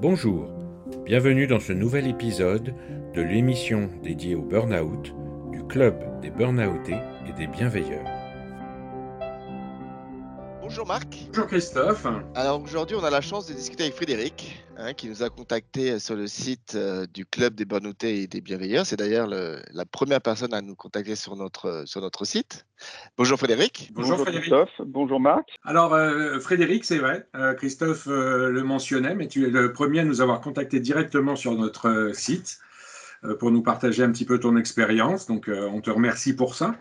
Bonjour, bienvenue dans ce nouvel épisode de l'émission dédiée au burn-out du Club des Burnoutés et des Bienveilleurs. Bonjour Marc. Bonjour Christophe. Alors aujourd'hui, on a la chance de discuter avec Frédéric, hein, qui nous a contacté sur le site euh, du Club des Burnoutés et des Bienveilleurs. C'est d'ailleurs la première personne à nous contacter sur notre, sur notre site. Bonjour Frédéric. Bonjour, Frédéric. Christophe. Bonjour Marc. Alors euh, Frédéric, c'est vrai, euh, Christophe le mentionnait, mais tu es le premier à nous avoir contacté directement sur notre site pour nous partager un petit peu ton expérience. Donc on te remercie pour ça.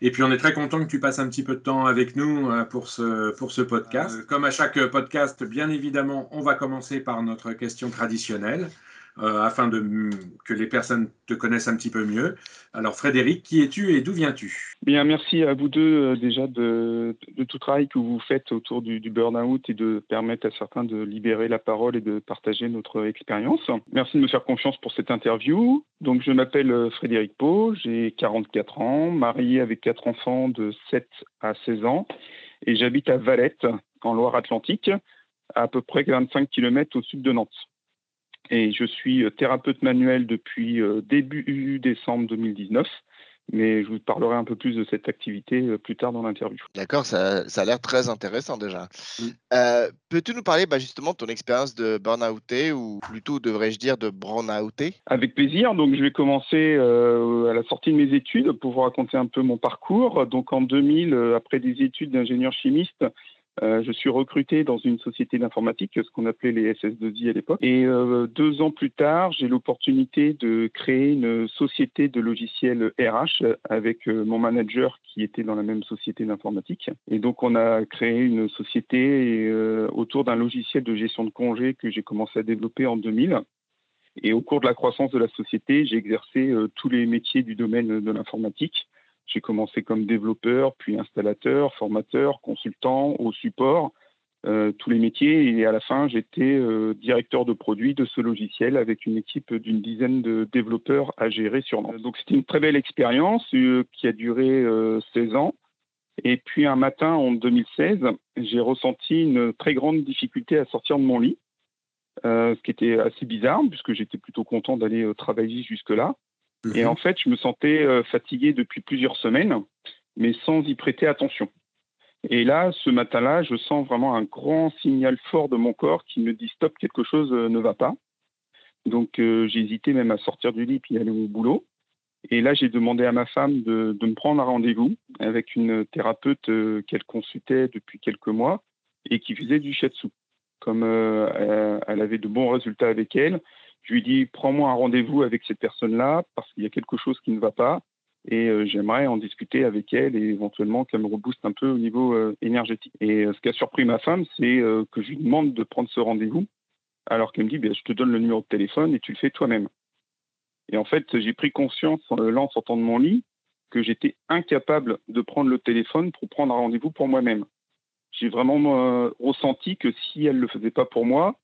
Et puis on est très content que tu passes un petit peu de temps avec nous euh, pour ce, pour ce podcast. Euh, comme à chaque podcast, bien évidemment, on va commencer par notre question traditionnelle. Euh, afin que les personnes te connaissent un petit peu mieux. Alors Frédéric, qui es-tu et d'où viens-tu? Bien, merci à vous deux déjà de, de, tout travail que vous faites autour du, burn-out et de permettre à certains de libérer la parole et de partager notre expérience. Merci de me faire confiance pour cette interview. Donc je m'appelle Frédéric Pau, j'ai 44 ans, marié avec quatre enfants de 7 à 16 ans et j'habite à Valette, en Loire-Atlantique, à peu près 25 km au sud de Nantes et je suis euh, thérapeute manuel depuis euh, début décembre 2019. Mais je vous parlerai un peu plus de cette activité euh, plus tard dans l'interview. D'accord, ça, a l'air très intéressant déjà. Peux-tu nous parler bah, justement de ton expérience de burn-outé ou plutôt devrais-je dire de brown-outé Avec plaisir. Donc je vais commencer à la sortie de mes études pour vous raconter un peu mon parcours. Donc en 2000, après des études d'ingénieur chimiste, euh, je suis recruté dans une société d'informatique, ce qu'on appelait les SS2I à l'époque. Et euh, deux ans plus tard, j'ai l'opportunité de créer une société de logiciels RH avec euh, mon manager qui était dans la même société d'informatique. Et donc, on a créé une société autour d'un logiciel de gestion de congés que j'ai commencé à développer en 2000. Et au cours de la croissance de la société, j'ai exercé tous les métiers du domaine de l'informatique j'ai commencé comme développeur, puis installateur, formateur, consultant, au support, euh, tous les métiers. Et à la fin, j'étais euh, directeur de produit de ce logiciel avec une équipe d'une dizaine de développeurs à gérer sur Nantes. Donc c'était une très belle expérience euh, qui a duré 16 ans. Et puis un matin en 2016, j'ai ressenti une très grande difficulté à sortir de mon lit, ce qui était assez bizarre puisque j'étais plutôt content d'aller travailler jusque-là. Et mhm. en fait, je me sentais euh, fatigué depuis plusieurs semaines, mais sans y prêter attention. Et là, ce matin-là, je sens vraiment un grand signal fort de mon corps qui me dit stop, quelque chose euh, ne va pas. Donc euh, j'ai hésité même à sortir du lit puis aller au boulot. Et là, j'ai demandé à ma femme de, me prendre un rendez-vous avec une thérapeute qu'elle consultait depuis quelques mois et qui faisait du shiatsu. Comme elle avait de bons résultats avec elle, je lui dis prends-moi un rendez-vous avec cette personne-là parce qu'il y a quelque chose qui ne va pas et euh, j'aimerais en discuter avec elle et éventuellement qu'elle me rebooste un peu au niveau euh, énergétique. Et euh, ce qui a surpris ma femme, c'est que je lui demande de prendre ce rendez-vous alors qu'elle me dit ben, je te donne le numéro de téléphone et tu le fais toi-même. Et en fait, j'ai pris conscience là en sortant de mon lit que j'étais incapable de prendre le téléphone pour prendre un rendez-vous pour moi-même. J'ai vraiment ressenti que si elle ne le faisait pas pour moi,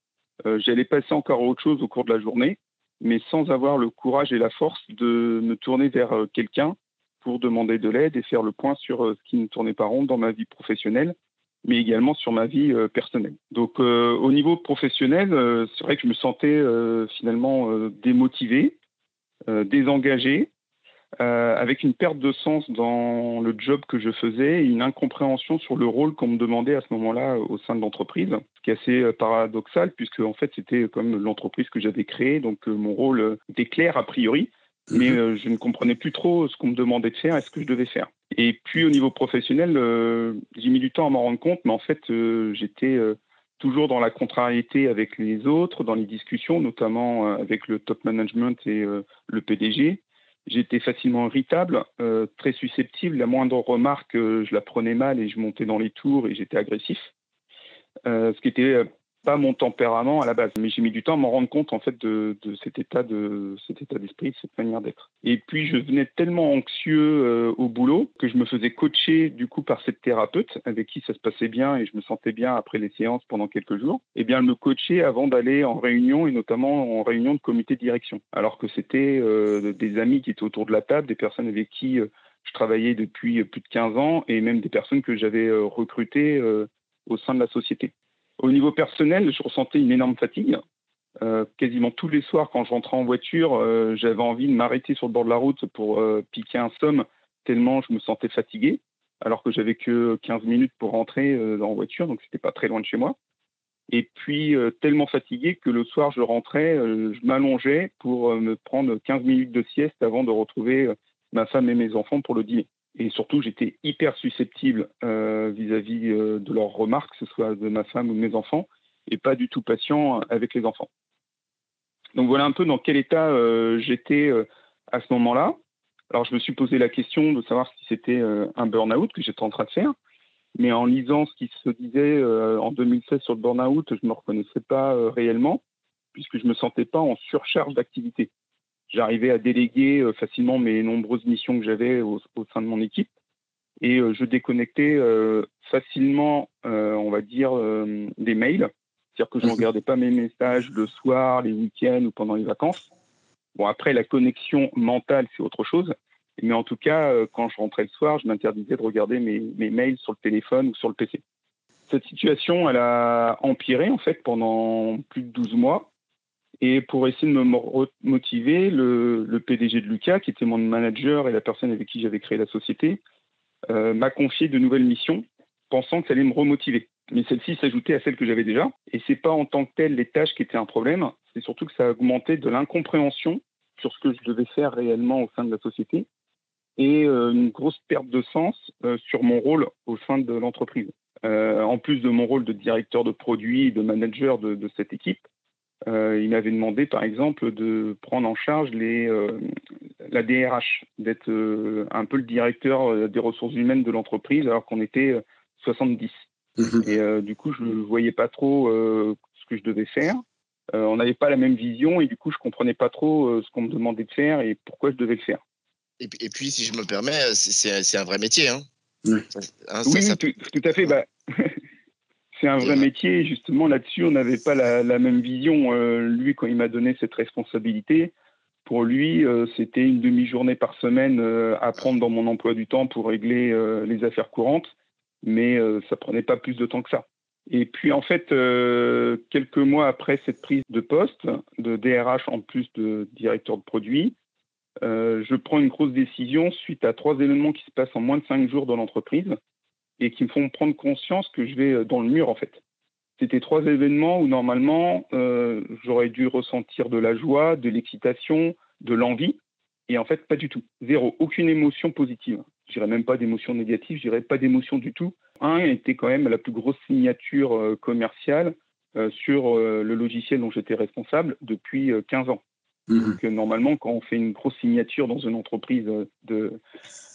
j'allais passer encore à autre chose au cours de la journée, mais sans avoir le courage et la force de me tourner vers euh, quelqu'un pour demander de l'aide et faire le point sur euh, ce qui ne tournait pas rond dans ma vie professionnelle, mais également sur ma vie personnelle. Donc au niveau professionnel, c'est vrai que je me sentais finalement démotivé, désengagé, euh, avec une perte de sens dans le job que je faisais et une incompréhension sur le rôle qu'on me demandait à ce moment-là au sein de l'entreprise, ce qui est assez euh, paradoxal puisque en fait c'était comme l'entreprise que j'avais créée, donc euh, mon rôle était clair a priori, mais mhm. je ne comprenais plus trop ce qu'on me demandait de faire et ce que je devais faire. Et puis au niveau professionnel, j'ai mis du temps à m'en rendre compte, mais en fait j'étais toujours dans la contrariété avec les autres, dans les discussions, notamment avec le top management et le PDG. J'étais facilement irritable, euh, très susceptible. La moindre remarque, euh, je la prenais mal et je montais dans les tours et j'étais agressif. Euh, ce qui était pas mon tempérament à la base, mais j'ai mis du temps à m'en rendre compte en fait de, cet état de cet état d'esprit, cette manière d'être. Et puis je venais tellement anxieux euh, au boulot que je me faisais coacher du coup par cette thérapeute avec qui ça se passait bien et je me sentais bien après les séances pendant quelques jours. Et eh bien elle me coachait avant d'aller en réunion et notamment en réunion de comité de direction, alors que c'était euh, des amis qui étaient autour de la table, des personnes avec qui euh, je travaillais depuis plus de 15 ans et même des personnes que j'avais recrutées au sein de la société. Au niveau personnel, je ressentais une énorme fatigue. Euh, quasiment tous les soirs, quand je rentrais en voiture, euh, j'avais envie de m'arrêter sur le bord de la route pour euh, piquer un somme, tellement je me sentais fatigué, alors que j'avais que 15 minutes pour rentrer en voiture, donc c'était pas très loin de chez moi. Et puis, tellement fatigué que le soir, je rentrais, je m'allongeais pour me prendre 15 minutes de sieste avant de retrouver ma femme et mes enfants pour le dîner. Et surtout, j'étais hyper susceptible vis-à-vis de leurs remarques, que ce soit de ma femme ou de mes enfants, et pas du tout patient avec les enfants. Donc voilà un peu dans quel état euh, j'étais euh, à ce moment-là. Alors je me suis posé la question de savoir si c'était euh, un burn-out que j'étais en train de faire. Mais en lisant ce qui se disait en 2016 sur le burn-out, je ne me reconnaissais pas réellement, puisque je ne me sentais pas en surcharge d'activité. J'arrivais à déléguer facilement mes nombreuses missions que j'avais au, sein de mon équipe et je déconnectais facilement, on va dire, des mails c'est-à-dire que je ne mhm. regardais pas mes messages le soir, les week-ends ou pendant les vacances. Bon, après, la connexion mentale, c'est autre chose. Mais en tout cas, euh, quand je rentrais le soir, je m'interdisais de regarder mes, mails sur le téléphone ou sur le PC. Cette situation, elle a empiré en fait pendant plus de 12 mois. Et pour essayer de me motiver, le, PDG de Lucas, qui était mon manager et la personne avec qui j'avais créé la société, euh, m'a confié de nouvelles missions, pensant que ça allait me remotiver mais celle-ci s'ajoutait à celle que j'avais déjà. Et c'est pas en tant que telle les tâches qui étaient un problème, c'est surtout que ça augmentait de l'incompréhension sur ce que je devais faire réellement au sein de la société et euh, une grosse perte de sens euh, sur mon rôle au sein de l'entreprise. En plus de mon rôle de directeur de produit de manager de cette équipe, il m'avait demandé par exemple de prendre en charge les, la DRH, d'être un peu le directeur des ressources humaines de l'entreprise alors qu'on était 70. Mhm. Et euh, du coup, je ne voyais pas trop euh, ce que je devais faire. Euh, on n'avait pas la même vision et du coup, je ne comprenais pas trop ce qu'on me demandait de faire et pourquoi je devais le faire. Et, puis, si je me permets, c'est un vrai métier. Hein. Hein, oui, Tout, à fait. Bah, c'est un vrai métier. Justement, là-dessus, on n'avait pas la, même vision. lui, quand il m'a donné cette responsabilité, pour lui, c'était une demi-journée par semaine à prendre dans mon emploi du temps pour régler les affaires courantes mais euh, ça prenait pas plus de temps que ça. Et puis en fait, euh, quelques mois après cette prise de poste de DRH en plus de directeur de produit, euh, je prends une grosse décision suite à trois événements qui se passent en moins de cinq jours dans l'entreprise et qui me font prendre conscience que je vais dans le mur en fait. C'était trois événements où normalement j'aurais dû ressentir de la joie, de l'excitation, de l'envie, et en fait pas du tout. Zéro, aucune émotion positive je dirais même pas d'émotion négative, je dirais pas d'émotion du tout. Un était quand même la plus grosse signature euh, commerciale euh, sur euh, le logiciel dont j'étais responsable depuis 15 ans. Mmh. Donc, normalement, quand on fait une grosse signature dans une entreprise de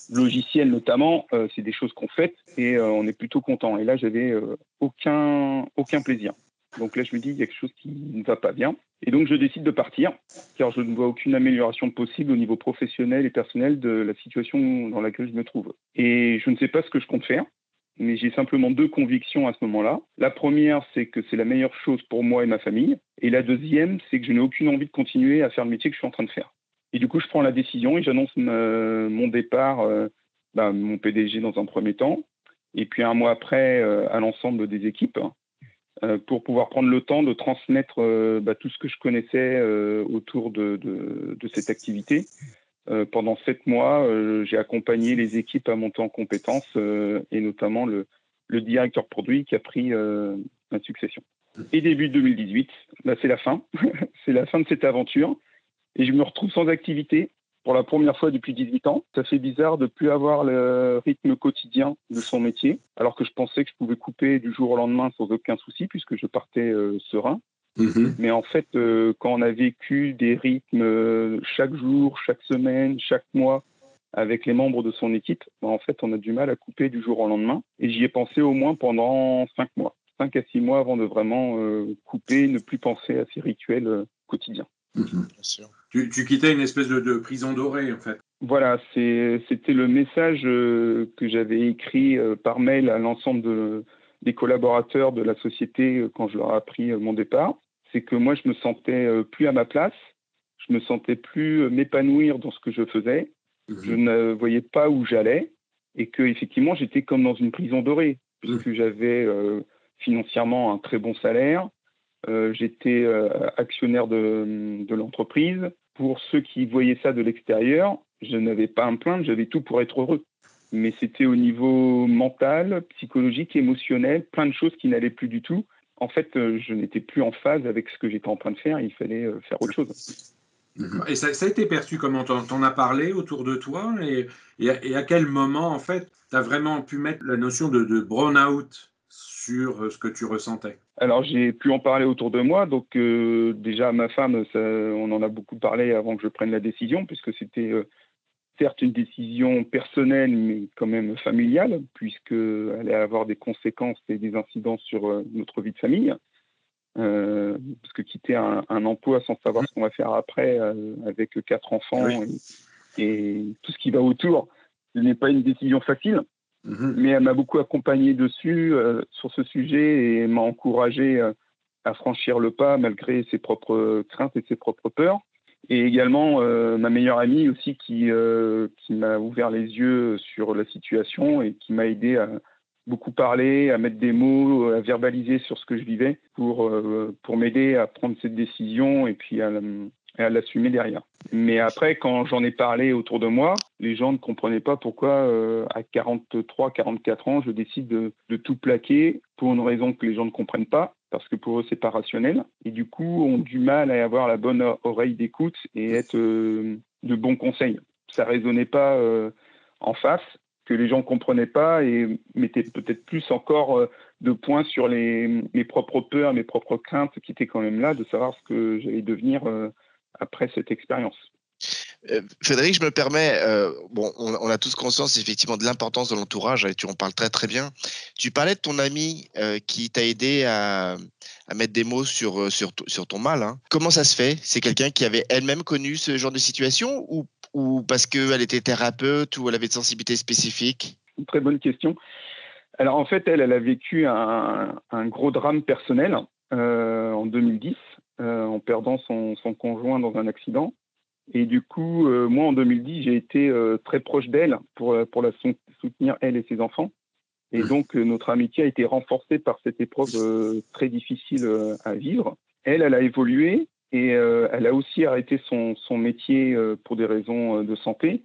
logiciel notamment, c'est des choses qu'on fait et on est plutôt content. Et là, j'avais aucun, aucun plaisir. Donc là, je me dis, il y a quelque chose qui ne va pas bien. Et donc, je décide de partir, car je ne vois aucune amélioration possible au niveau professionnel et personnel de la situation dans laquelle je me trouve. Et je ne sais pas ce que je compte faire, mais j'ai simplement deux convictions à ce moment-là. La première, c'est que c'est la meilleure chose pour moi et ma famille. Et la deuxième, c'est que je n'ai aucune envie de continuer à faire le métier que je suis en train de faire. Et du coup, je prends la décision et j'annonce mon départ, euh, bah, mon PDG dans un premier temps, et puis un mois après euh, à l'ensemble des équipes. Euh, pour pouvoir prendre le temps de transmettre euh, bah, tout ce que je connaissais euh, autour de, cette activité. Pendant sept mois, j'ai accompagné les équipes à monter en compétences et notamment le, directeur produit qui a pris ma succession. Et début 2018, bah, c'est la fin. c'est la fin de cette aventure. Et je me retrouve sans activité pour la première fois depuis 18 ans. Ça fait bizarre de ne plus avoir le rythme quotidien de son métier, alors que je pensais que je pouvais couper du jour au lendemain sans aucun souci puisque je partais euh, serein. Mm-hmm. Mais en fait, euh, quand on a vécu des rythmes euh, chaque jour, chaque semaine, chaque mois avec les membres de son équipe, bah, en fait, on a du mal à couper du jour au lendemain. Et j'y ai pensé au moins pendant cinq mois, cinq à six mois avant de vraiment couper, ne plus penser à ces rituels quotidiens. Mm-hmm. Tu, quittais une espèce de, prison dorée, en fait. Voilà, c'était le message euh, que j'avais écrit euh, par mail à l'ensemble des collaborateurs de la société euh, quand je leur ai appris mon départ. C'est que moi, je me sentais plus à ma place, je me sentais plus m'épanouir dans ce que je faisais, mm-hmm. je ne voyais pas où j'allais et que effectivement, j'étais comme dans une prison dorée puisque mm. j'avais financièrement un très bon salaire. J'étais actionnaire de, de l'entreprise. Pour ceux qui voyaient ça de l'extérieur, je n'avais pas à me plaindre, j'avais tout pour être heureux. Mais c'était au niveau mental, psychologique, émotionnel, plein de choses qui n'allaient plus du tout. En fait, je n'étais plus en phase avec ce que j'étais en train de faire, il fallait faire autre chose. Et ça, a été perçu comment? T'en as parlé autour de toi? Et, et, à, quel moment, en fait, tu as vraiment pu mettre la notion de, de burn-out sur euh, ce que tu ressentais? Alors, j'ai pu en parler autour de moi. Donc, euh, déjà, ma femme, on en a beaucoup parlé avant que je prenne la décision, puisque c'était euh, certes une décision personnelle, mais quand même familiale, puisqu'elle allait avoir des conséquences et des incidences sur notre vie de famille. Euh, parce que quitter un, emploi sans savoir ce qu'on va faire après, euh, avec quatre enfants et, tout ce qui va autour, ce n'est pas une décision facile. Mhm. Mais elle m'a beaucoup accompagné dessus, euh, sur ce sujet, et m'a encouragé à franchir le pas malgré ses propres craintes et ses propres peurs. Et également ma meilleure amie aussi qui, qui m'a ouvert les yeux sur la situation et qui m'a aidé à, beaucoup parler, à mettre des mots, à verbaliser sur ce que je vivais pour, euh, pour m'aider à prendre cette décision et puis à, à l'assumer derrière. Mais après, quand j'en ai parlé autour de moi, les gens ne comprenaient pas pourquoi euh, à 43, 44 ans, je décide de, de, tout plaquer pour une raison que les gens ne comprennent pas, parce que pour eux, c'est pas rationnel. Et du coup, ont du mal à avoir la bonne oreille d'écoute et être euh, de bons conseils. Ça résonnait pas en face que les gens ne comprenaient pas et mettaient peut-être plus encore euh, de points sur mes propres peurs, mes propres craintes qui étaient quand même là, de savoir ce que j'allais devenir euh, après cette expérience. Euh, Frédéric, je me permets, bon, on, a tous conscience effectivement de l'importance de l'entourage, et tu en parles très très bien. Tu parlais de ton ami qui t'a aidé à, mettre des mots sur, sur, ton mal. Hein. Comment ça se fait? C'est quelqu'un qui avait elle-même connu ce genre de situation ou parce qu'elle était thérapeute ou elle avait une sensibilité spécifique? Une très bonne question. Alors en fait, elle, elle a vécu un, gros drame personnel euh, en 2010 euh, en perdant son, conjoint dans un accident. Et du coup, euh, moi en 2010, j'ai été très proche d'elle pour, pour la soutenir, elle et ses enfants. Et mmh. donc, notre amitié a été renforcée par cette épreuve très difficile à vivre. Elle, elle a évolué et euh, elle a aussi arrêté son, son métier euh, pour des raisons euh, de santé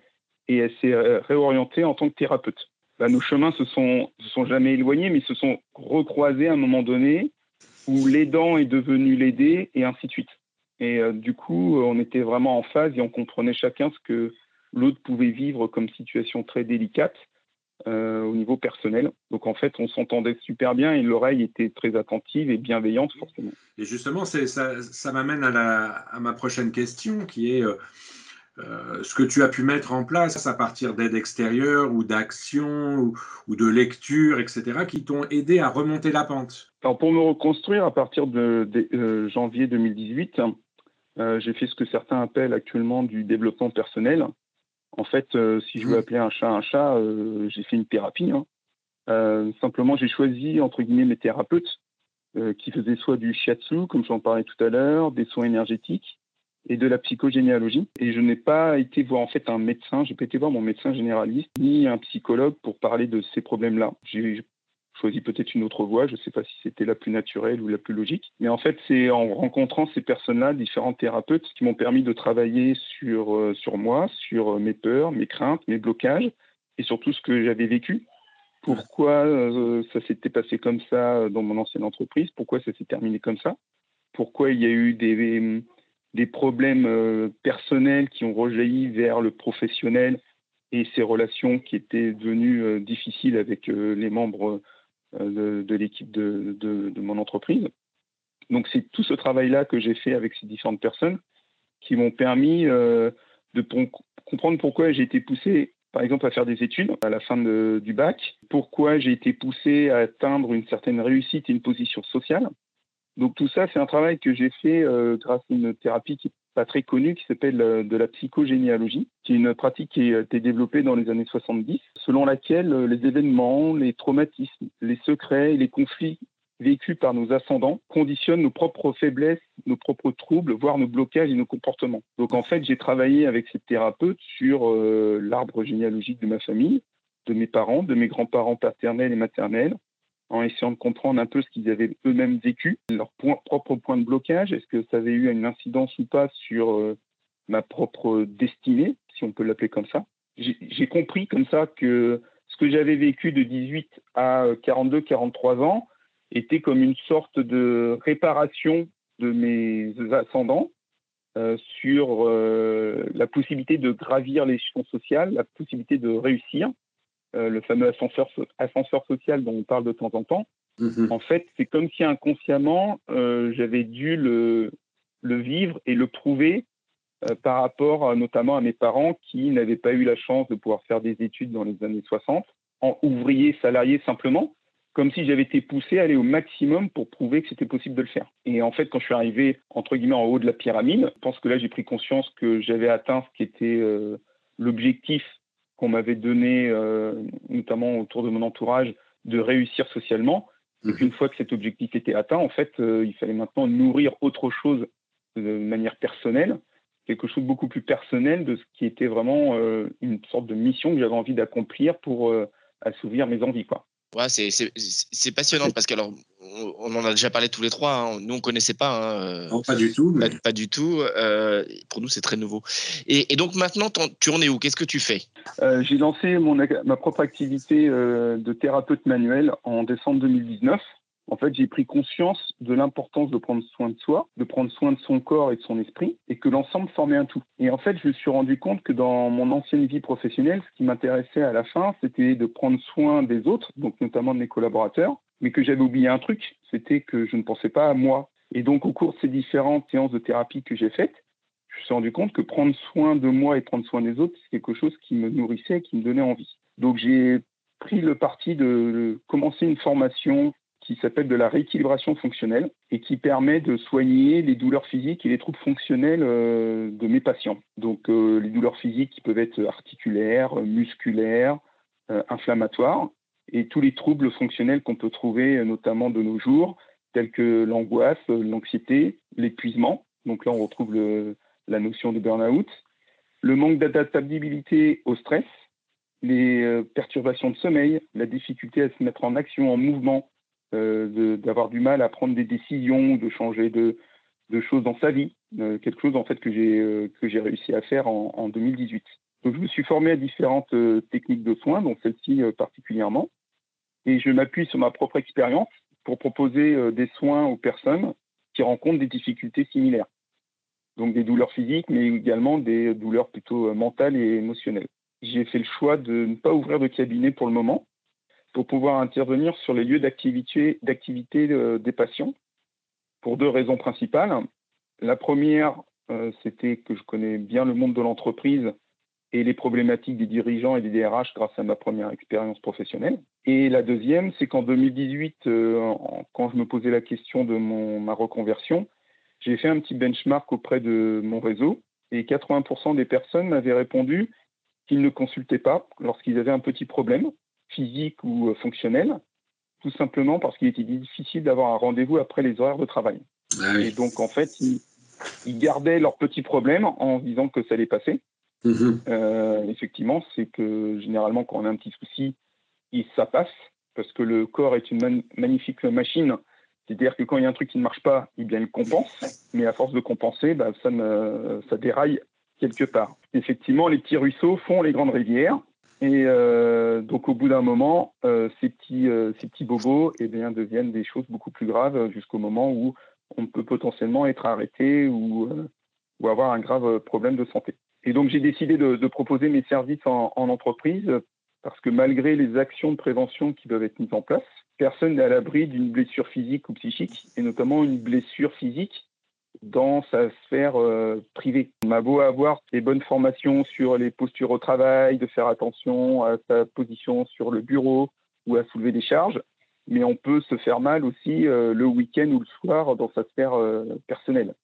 et elle s'est réorientée en tant que thérapeute. Bah, nos chemins se sont, se sont jamais éloignés, mais se sont recroisés à un moment donné où l'aidant est devenu l'aidé et ainsi de suite. Et du coup, on était vraiment en phase et on comprenait chacun ce que l'autre pouvait vivre comme situation très délicate euh, au niveau personnel. Donc en fait, on s'entendait super bien et l'oreille était très attentive et bienveillante forcément. Et justement, ça, ça m'amène à, à, ma prochaine question qui est euh, euh, ce que tu as pu mettre en place à partir d'aide extérieure ou d'action ou, de lecture, etc., qui t'ont aidé à remonter la pente. Alors pour me reconstruire à partir de, de janvier 2018, j'ai fait ce que certains appellent actuellement du développement personnel. En fait, euh, si je veux mmh. appeler un chat un chat, euh, j'ai fait une thérapie. Hein. Euh, simplement, j'ai choisi, entre guillemets, mes thérapeutes qui faisaient soit du shiatsu, comme j'en parlais tout à l'heure, des soins énergétiques et de la psychogénéalogie. Et je n'ai pas été voir en fait un médecin, j'ai pas été voir mon médecin généraliste ni un psychologue pour parler de ces problèmes-là. J'ai choisi peut-être une autre voie. Je ne sais pas si c'était la plus naturelle ou la plus logique. Mais en fait, c'est en rencontrant ces personnes-là, différents thérapeutes, qui m'ont permis de travailler sur, euh, sur moi, sur euh, mes peurs, mes craintes, mes blocages et surtout ce que j'avais vécu. Pourquoi euh, ça s'était passé comme ça dans mon ancienne entreprise? Pourquoi ça s'est terminé comme ça? Pourquoi il y a eu des, des problèmes personnels qui ont rejailli vers le professionnel et ces relations qui étaient devenues difficiles avec les membres euh, de, l'équipe de, mon entreprise. Donc c'est tout ce travail-là que j'ai fait avec ces différentes personnes qui m'ont permis euh, de comprendre pourquoi j'ai été poussé, par exemple, à faire des études à la fin du bac, pourquoi j'ai été poussé à atteindre une certaine réussite et une position sociale. Donc tout ça, c'est un travail que j'ai fait euh, grâce à une thérapie qui pas très connue qui s'appelle euh, de la psychogénéalogie, qui est une pratique qui a été développée dans les années 70, selon laquelle euh, les événements, les traumatismes, les secrets et les conflits vécus par nos ascendants conditionnent nos propres faiblesses, nos propres troubles, voire nos blocages et nos comportements. Donc en fait, j'ai travaillé avec cette thérapeute sur euh, l'arbre généalogique de ma famille, de mes parents, de mes grands-parents paternels et maternels, en essayant de comprendre un peu ce qu'ils avaient eux-mêmes vécu, leur propre point de blocage, est-ce que ça avait eu une incidence ou pas sur euh, ma propre destinée, si on peut l'appeler comme ça? J'ai compris comme ça que ce que j'avais vécu de 18 à 42, 43 ans était comme une sorte de réparation de mes ascendants euh, sur euh, la possibilité de gravir l'échelon social, la possibilité de réussir, euh, le fameux ascenseur, ascenseur social dont on parle de temps en temps. Mm-hmm. En fait, c'est comme si inconsciemment, j'avais dû le, le, vivre et le prouver par rapport notamment à mes parents qui n'avaient pas eu la chance de pouvoir faire des études dans les années 60, en ouvrier salarié simplement, comme si j'avais été poussé à aller au maximum pour prouver que c'était possible de le faire. Et en fait, quand je suis arrivé, entre guillemets, en haut de la pyramide, je pense que là, j'ai pris conscience que j'avais atteint ce qui était euh, l'objectif qu'on m'avait donné, euh, notamment autour de mon entourage, de réussir socialement. Et mhm. qu'une fois que cet objectif était atteint, en fait, euh, il fallait maintenant nourrir autre chose de manière personnelle, quelque chose de beaucoup plus personnel de ce qui était vraiment une sorte de mission que j'avais envie d'accomplir pour assouvir mes envies. Quoi. Ouais, c'est passionnant parce que alors on en a déjà parlé tous les trois. Hein. Nous on connaissait pas. Hein, euh, non, pas du tout. Pas, du tout. Euh, pour nous c'est très nouveau. Et, donc maintenant tu en es où? Qu'est-ce que tu fais? Euh, J'ai lancé mon, ma propre activité de thérapeute manuel en décembre 2019 en fait, j'ai pris conscience de l'importance de prendre soin de soi, de prendre soin de son corps et de son esprit, et que l'ensemble formait un tout. Et en fait, je me suis rendu compte que dans mon ancienne vie professionnelle, ce qui m'intéressait à la fin, c'était de prendre soin des autres, donc notamment de mes collaborateurs, mais que j'avais oublié un truc, c'était que je ne pensais pas à moi. Et donc, au cours de ces différentes séances de thérapie que j'ai faites, je me suis rendu compte que prendre soin de moi et prendre soin des autres, c'est quelque chose qui me nourrissait et qui me donnait envie. Donc, j'ai pris le parti de commencer une formation qui s'appelle de la rééquilibration fonctionnelle et qui permet de soigner les douleurs physiques et les troubles fonctionnels euh, de mes patients. Donc euh, les douleurs physiques qui peuvent être articulaires, musculaires, euh, inflammatoires et tous les troubles fonctionnels qu'on peut trouver notamment de nos jours, tels que l'angoisse, l'anxiété, l'épuisement. Donc là on retrouve la notion de burn-out, le manque d'adaptabilité au stress, les perturbations de sommeil, la difficulté à se mettre en action, en mouvement, d'avoir du mal à prendre des décisions, de changer de, choses dans sa vie, euh, quelque chose en fait que j'ai euh, que j'ai réussi à faire en, en, 2018. Donc je me suis formé à différentes techniques de soins, dont celle-ci particulièrement, et je m'appuie sur ma propre expérience pour proposer des soins aux personnes qui rencontrent des difficultés similaires. Donc des douleurs physiques, mais également des douleurs plutôt mentales et émotionnelles. J'ai fait le choix de ne pas ouvrir de cabinet pour le moment, pour pouvoir intervenir sur les lieux d'activité, euh, des patients pour deux raisons principales. La première, euh, c'était que je connais bien le monde de l'entreprise et les problématiques des dirigeants et des DRH grâce à ma première expérience professionnelle. Et la deuxième, c'est qu'en 2018, euh, quand je me posais la question de ma reconversion, j'ai fait un petit benchmark auprès de mon réseau et 80% des personnes m'avaient répondu qu'ils ne consultaient pas lorsqu'ils avaient un petit problème physique ou euh, fonctionnel, tout simplement parce qu'il était difficile d'avoir un rendez-vous après les horaires de travail. Ah et donc, en fait, ils, gardaient leurs petits problèmes en disant que ça allait passer. Mm-hmm. Euh, effectivement, c'est que généralement, quand on a un petit souci, ça passe parce que le corps est une magnifique machine. C'est-à-dire que quand il y a un truc qui ne marche pas, eh bien, il compense. Mais à force de compenser, bah, ça, ça déraille quelque part. Effectivement, les petits ruisseaux font les grandes rivières. Et euh, donc, au bout d'un moment, euh, ces, petits, euh, ces petits bobos eh bien, deviennent des choses beaucoup plus graves jusqu'au moment où on peut potentiellement être arrêté ou, ou avoir un grave problème de santé. Et donc, j'ai décidé de, proposer mes services en, en, entreprise parce que malgré les actions de prévention qui doivent être mises en place, personne n'est à l'abri d'une blessure physique ou psychique, et notamment une blessure physique dans sa sphère euh, privée. On a beau avoir des bonnes formations sur les postures au travail, de faire attention à sa position sur le bureau ou à soulever des charges, mais on peut se faire mal aussi euh, le week-end ou le soir dans sa sphère euh, personnelle.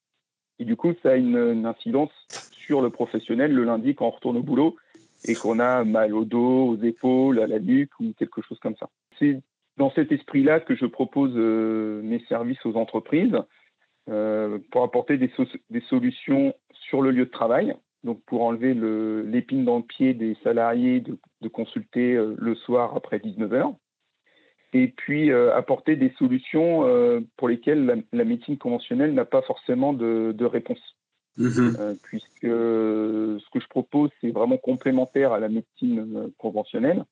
Et du coup, ça a une, incidence sur le professionnel le lundi quand on retourne au boulot et qu'on a mal au dos, aux épaules, à la nuque ou quelque chose comme ça. C'est dans cet esprit-là que je propose mes services aux entreprises pour apporter des, des, solutions sur le lieu de travail, donc pour enlever l'épine dans le pied des salariés de, de consulter euh, le soir après 19h. et puis apporter des solutions pour lesquelles la, médecine conventionnelle n'a pas forcément de, réponse. Mm-hmm. puisque ce que je propose, c'est vraiment complémentaire à la médecine conventionnelle,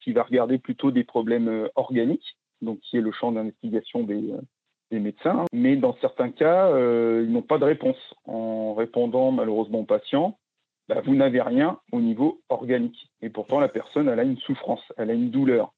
qui va regarder plutôt des problèmes organiques, donc qui est le champ d'investigation des, des médecins, mais dans certains cas, euh, ils n'ont pas de réponse. En répondant malheureusement aux patients, bah, vous n'avez rien au niveau organique. Et pourtant, la personne, elle a une souffrance, elle a une douleur,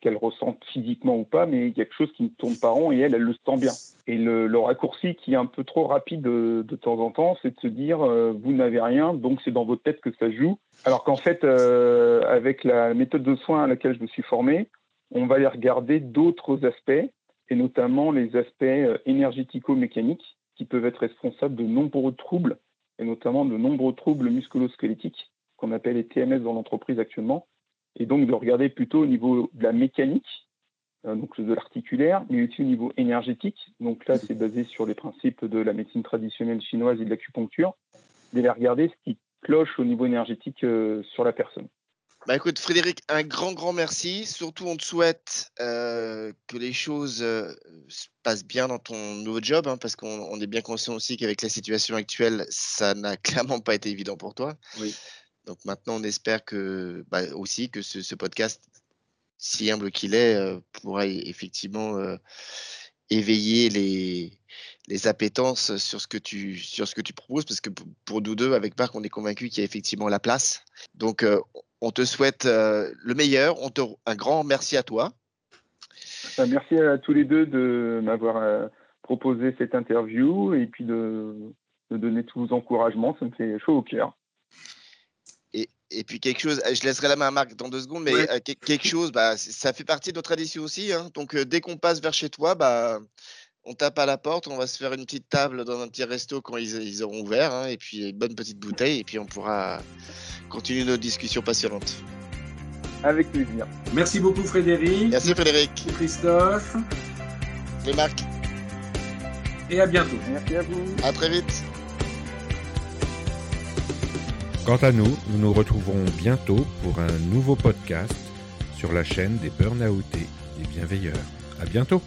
qu'elle ressente physiquement ou pas, mais quelque chose qui ne tourne pas rond et elle, elle le sent bien. Et le, raccourci qui est un peu trop rapide de, temps en temps, c'est de se dire, euh, vous n'avez rien, donc c'est dans votre tête que ça joue. Alors qu'en fait, euh, avec la méthode de soins à laquelle je me suis formé, on va aller regarder d'autres aspects et notamment les aspects euh, énergético-mécaniques qui peuvent être responsables de nombreux troubles, et notamment de nombreux troubles musculo-squelettiques qu'on appelle les TMS dans l'entreprise actuellement, et donc de regarder plutôt au niveau de la mécanique, euh, donc de l'articulaire, mais aussi au niveau énergétique. Donc là, c'est basé sur les principes de la médecine traditionnelle chinoise et de l'acupuncture, d'aller regarder ce qui cloche au niveau énergétique euh, sur la personne. Bah écoute, Frédéric, un grand, grand merci. Surtout, on te souhaite euh, que les choses euh, se passent bien dans ton nouveau job, hein, parce qu'on est bien conscient aussi qu'avec la situation actuelle, ça n'a clairement pas été évident pour toi. Oui. Donc maintenant, on espère que bah, aussi que ce, podcast, si humble qu'il est, euh, pourra effectivement éveiller les, les appétences sur ce que tu sur ce que tu proposes parce que pour nous deux avec Marc on est convaincu qu'il y a effectivement la place donc on te souhaite euh, le meilleur. On te, un grand merci à toi. Euh, merci à tous les deux de m'avoir euh, proposé cette interview et puis de, donner tous vos encouragements. Ça me fait chaud au cœur. Et, puis quelque chose, je laisserai la main à Marc dans deux secondes, mais quelque chose, bah, ça fait partie de notre tradition aussi. Hein. Donc dès qu'on passe vers chez toi, bah, on tape à la porte, on va se faire une petite table dans un petit resto quand ils, auront ouvert, hein, et puis une bonne petite bouteille, et puis on pourra continuer notre discussion passionnante. Avec plaisir. Merci beaucoup Frédéric. Merci Frédéric. Christophe. Et Marc. Et à bientôt. Merci à vous. À très vite. Quant à nous, nous nous retrouverons bientôt pour un nouveau podcast sur la chaîne des Burnoutés des Bienveilleurs. À bientôt.